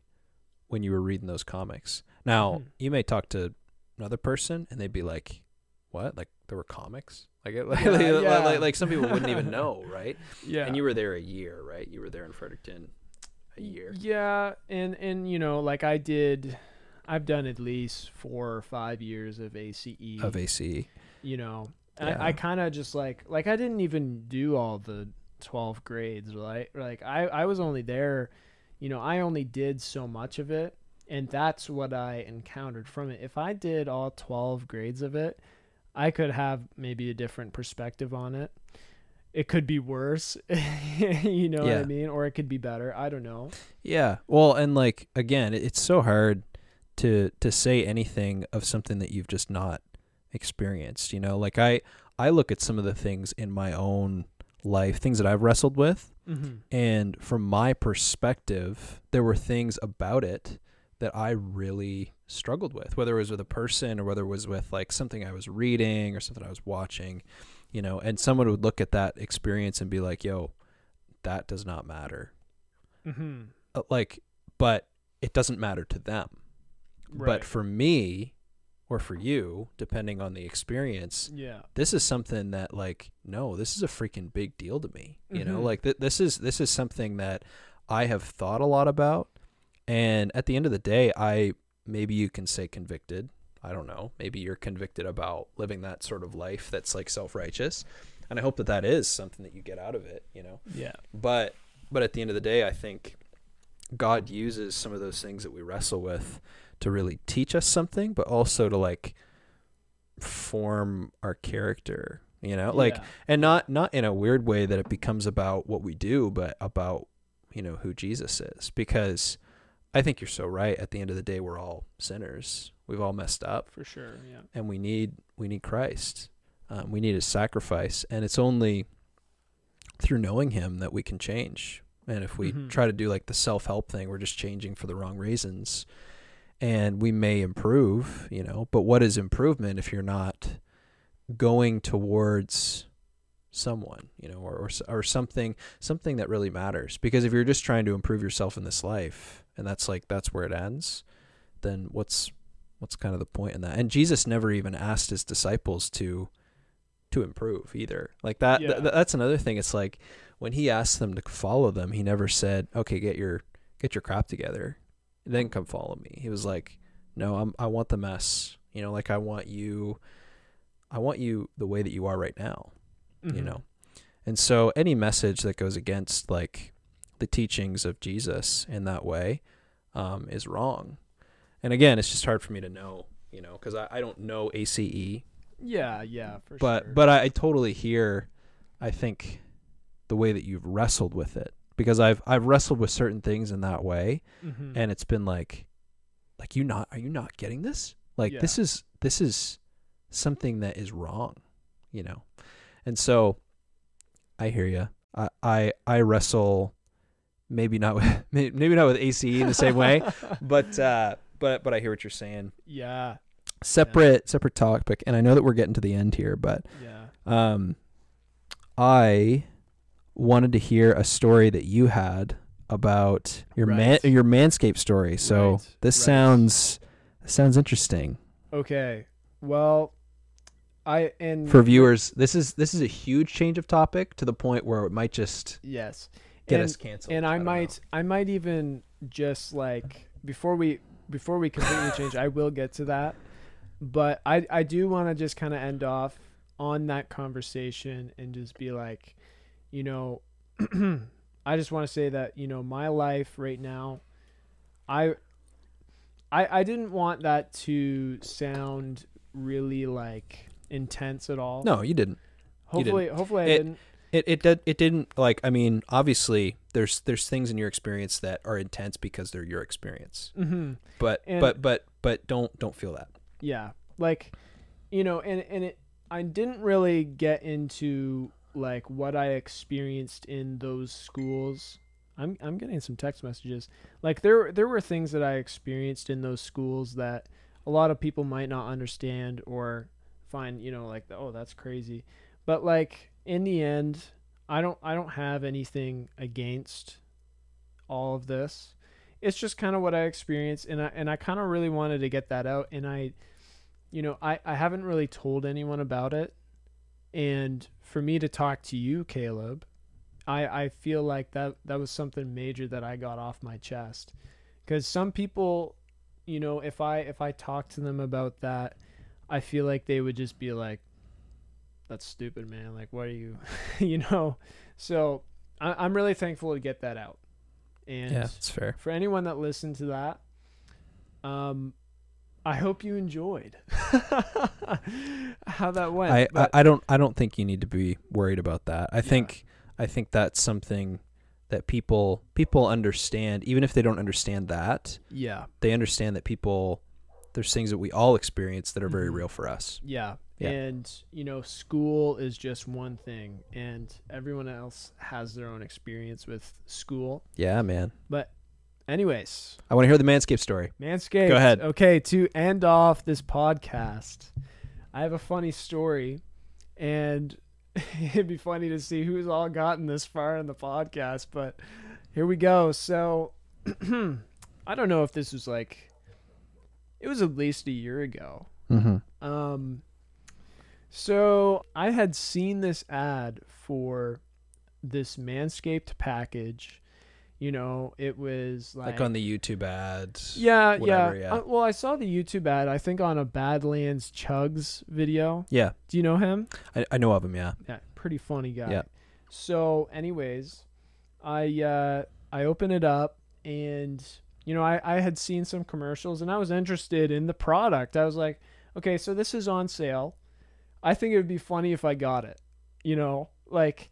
when you were reading those comics. Now Mhm. you may talk to another person and they'd be like, "What? Like there were comics? Like it, like, Yeah, like, yeah. like like some people wouldn't even know, right? yeah. And you were there a year, right? You were there in Fredericton a year. Yeah, and and you know, like I did, I've done at least four or five years of ACE. of ACE. you know, Yeah. I, I kind of just like like I didn't even do all the twelve grades, right? Like I I was only there, you know, I only did so much of it, And that's what I encountered from it. If I did all 12 grades of it, I could have maybe a different perspective on it. It could be worse, you know what I mean? Or it could be better. I don't know. Yeah. Well, and like again, it's so hard to to say anything of something that you've just not experienced, you know? Like I I look at some of the things in my own life, things that I've wrestled with, Mm-hmm. and from my perspective, there were things about it that I really struggled with, whether it was with a person or whether it was with like something I was reading or something I was watching, you know, and someone would look at that experience and be like, "Yo, that does not matter." Mm-hmm. uh, like but it doesn't matter to them but for me or for you depending on the experience yeah. this is something that like no this is a freaking big deal to me you know Mhm. like th- this is this is something that i have thought a lot about and at the end of the day i maybe you can say convicted i don't know maybe you're convicted about living that sort of life that's like self-righteous and i hope that that is something that you get out of it you know Yeah. but but at the end of the day, I think God uses some of those things that we wrestle with to really teach us something, but also to like form our character. You know, like Yeah. and not not in a weird way that it becomes about what we do, but about you know who Jesus is. Because I think you're so right. At the end of the day, we're all sinners. We've all messed up for sure. Yeah. and we need we need Christ. Um, we need His sacrifice, and it's only through knowing Him that we can change. And if we Mhm. try to do like the self help thing, we're just changing for the wrong reasons, and we may improve, you know. But what is improvement if you're not going towards someone, you know, or or, or something something that really matters? Because if you're just trying to improve yourself in this life, and that's like that's where it ends, then what's what's kind of the point in that? And Jesus never even asked his disciples to to improve either. Like that Yeah. th- that's another thing. It's like when he asked them to follow them, he never said, "Okay, get your get your crap together, then come follow me." He was like, "No, I'm I want the mess. You know, like I want you I want you the way that you are right now." you Mhm. know and so any message that goes against like the teachings of jesus in that way um, is wrong and again it's just hard for me to know you know because I, I don't know ace Yeah. Yeah. For but sure. but I, I totally hear i think the way that you've wrestled with it because i've i've wrestled with certain things in that way Mhm. and it's been like like you not are you not getting this like Yeah. this is this is something that is wrong you know and so i hear you i i, I wrestle maybe not with maybe not with ace in the same way but uh but but i hear what you're saying yeah. separate separate topic and i know that we're getting to the end here but Yeah. um i wanted to hear a story that you had about your man your manscape story so Right, this right. sounds sounds interesting Okay. Well, I and for viewers this is this is a huge change of topic to the point where it might just yes, get and, us canceled and I, don't might I might even just like before we before we completely change, I will get to that. But I I do want to just kind of end off on that conversation and just be like, you know, I just want to say that you know my life right now, I. I, I didn't want that to sound really like intense at all. no you didn't you didn't. Hopefully, hopefully I It- didn't. It it did it didn't like i mean obviously there's there's things in your experience that are intense because they're your experience Mm-hmm. but And- but but but don't don't feel that Yeah, like, you know, and and it. I didn't really get into like what I experienced in those schools. I'm I'm getting some text messages. Like there there were things that I experienced in those schools that a lot of people might not understand or find, you know, like oh that's crazy. But like in the end, I don't I don't have anything against all of this. It's just kind of what I experienced and I and I kind of really wanted to get that out and I you know, I I haven't really told anyone about it. And for me to talk to you, Caleb, I I feel like that that was something major that I got off my chest. Cuz some people, you know, if I if I talk to them about that, I feel like they would just be like that's stupid, man. Like what are you, you know? So, I I'm really thankful to get that out. And yeah it's fair for anyone that listened to that Um, I hope you enjoyed how that went. I, I I don't I don't think you need to be worried about that. I think I think that's something that people people understand even if they don't understand that yeah, they understand that people there's things that we all experience that are very Mhm. real for us. yeah, Yeah. And you know, school is just one thing, and everyone else has their own experience with school. Yeah, man. But, anyways, I want to hear the Manscaped story. Manscaped. Go ahead. Okay, to end off this podcast, I have a funny story, and it'd be funny to see who's all gotten this far in the podcast. But here we go. So, I don't know if this was like, it was at least a year ago. Mm-hmm. Um, so I had seen this ad for this Manscaped package. You know, it was like, Like on the YouTube ads. yeah, whatever, yeah. yeah. Uh, well, I saw the YouTube ad. I think on a Badlands Chugs video. Yeah. Do you know him? I, I know of him. yeah. Yeah, pretty funny guy. Yeah. So, anyways, I uh, I open it up and you know I I had seen some commercials and I was interested in the product. I was like, okay, so this is on sale. I think it would be funny if I got it. You know, like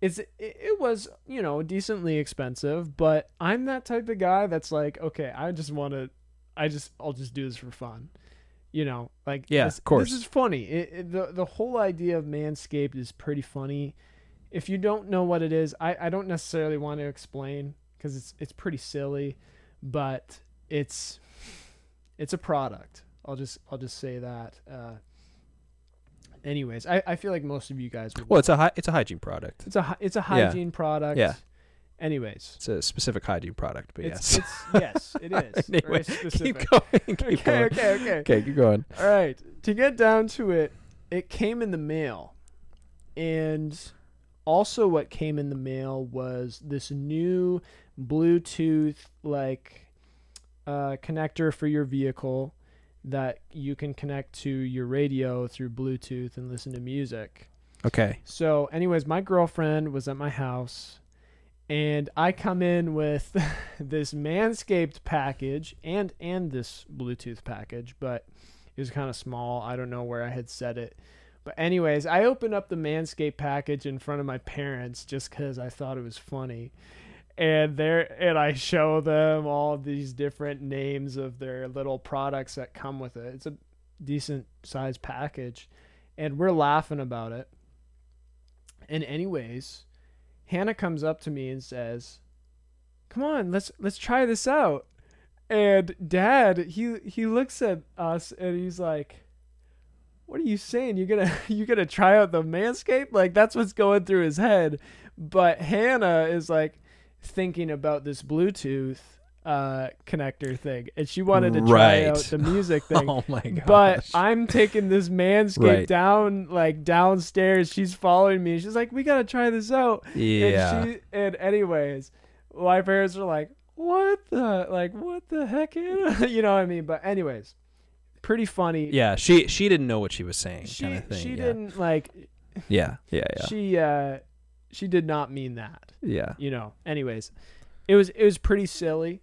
it's it, it was you know decently expensive, but I'm that type of guy that's like, okay, I just want to, I just I'll just do this for fun. You know, like Yeah, this, of course. This is funny. It, it, the the whole idea of Manscaped is pretty funny. If you don't know what it is, I, I don't necessarily want to explain because it's it's pretty silly, but it's it's a product. I'll just I'll just say that. Uh, anyways, I, I feel like most of you guys would. Well, it's a hy- it's a hygiene product. it's a hy- it's a hygiene product. Yeah. Anyways, It's a specific hygiene product, but it's, yes. it's yes, it is. Anyway, keep going. Keep okay, going. okay, okay. Okay, keep going. All right. To get down to it, it came in the mail. And also what came in the mail was this new Bluetooth like uh, connector for your vehicle that you can connect to your radio through Bluetooth and listen to music. Okay. So, anyways, my girlfriend was at my house, and I come in with this Manscaped package and and this Bluetooth package, but it was kind of small. I don't know where I had set it. But anyways, I opened up the Manscaped package in front of my parents just because I thought it was funny. And there and I show them all these different names of their little products that come with it. It's a decent size package. And we're laughing about it. And anyways, Hannah comes up to me and says, "Come on, let's let's try this out." And dad, he he looks at us and he's like, "What are you saying? You're going to you're going to try out the Manscaped?" Like that's what's going through his head. But Hannah is like thinking about this Bluetooth uh connector thing and she wanted to try Right. out the music thing Oh my god. but I'm taking this manscape Right. down like downstairs. She's following me. She's like, "We gotta try this out." yeah. And she and anyways, my parents are like, "What the like? What the heck?" you know what I mean? But anyways, pretty funny. yeah, she she didn't know what she was saying She kind of thing. she yeah. didn't like Yeah. Yeah, yeah. she uh she did not mean that. yeah. You know. Anyways, it was it was pretty silly,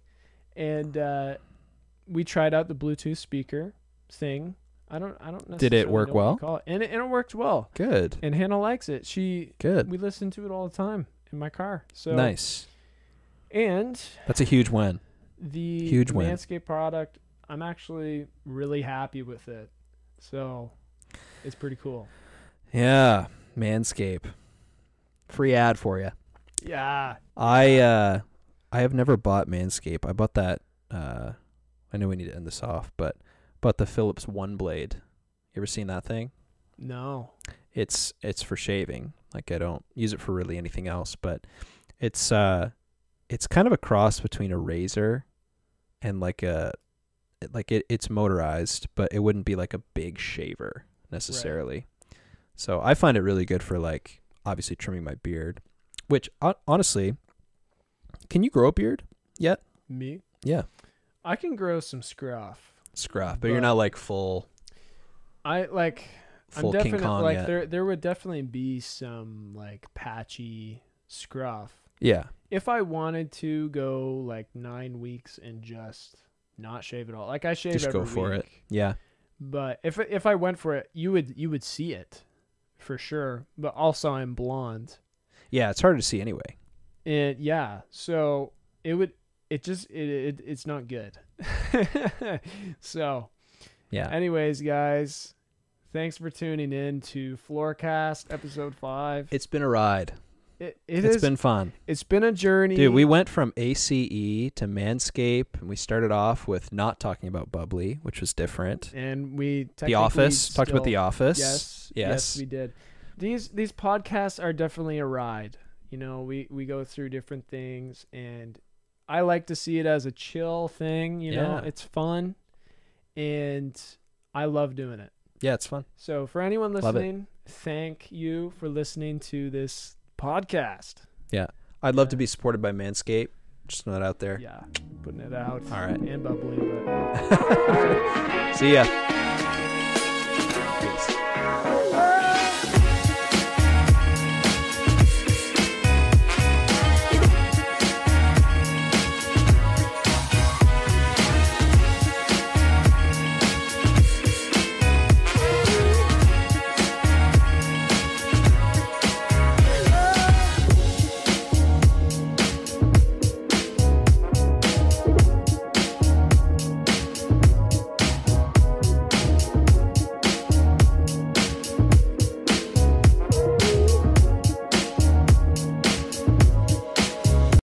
and uh we tried out the Bluetooth speaker thing. I don't I don't Did it work well? call it. And it and it worked well. Good. And Hannah likes it. She Good. we listen to it all the time in my car. So nice. And That's a huge win. the Huge win. Manscaped product, I'm actually really happy with it. So it's pretty cool. Yeah. Manscape. Free ad for you. Yeah. I uh I have never bought Manscape. I bought that uh I know we need to end this off, but bought the Philips One Blade. You ever seen that thing? No. It's it's for shaving. Like I don't use it for really anything else, but it's uh it's kind of a cross between a razor and like a like it, it's motorized, but it wouldn't be like a big shaver necessarily. So I find it really good for like obviously trimming my beard, which honestly, can you grow a beard yet? Me? Yeah, I can grow some scruff. scruff, but you're not like full I like full I'm King definitely Kong like yet. there there would definitely be some like patchy scruff. Yeah, If I wanted to go like 9 weeks and just not shave at all. Like I shave Just every go for it. Yeah. But if if I went for it, you would you would see it for sure. But also I'm blonde. Yeah, it's hard to see anyway. And yeah, so it would it just it, it it's not good. so, Yeah. anyways, guys, thanks for tuning in to Floorcast episode 5. It's been a ride. It it it's is- been fun. it's been a journey. Dude, we went from ACE to Manscape and we started off with not talking about bubbly, which was different. and we The Office, talked about The Office. Yes, Yes. yes, we did. These these podcasts are definitely a ride. You know, we we go through different things, and I like to see it as a chill thing. You know, Yeah. it's fun, and I love doing it. Yeah, it's fun. So for anyone listening, thank you for listening to this podcast. Yeah. I'd love Yeah. to be supported by Manscaped. Just not out there. Yeah, putting it out. All right. and bubbly. But See ya. Peace.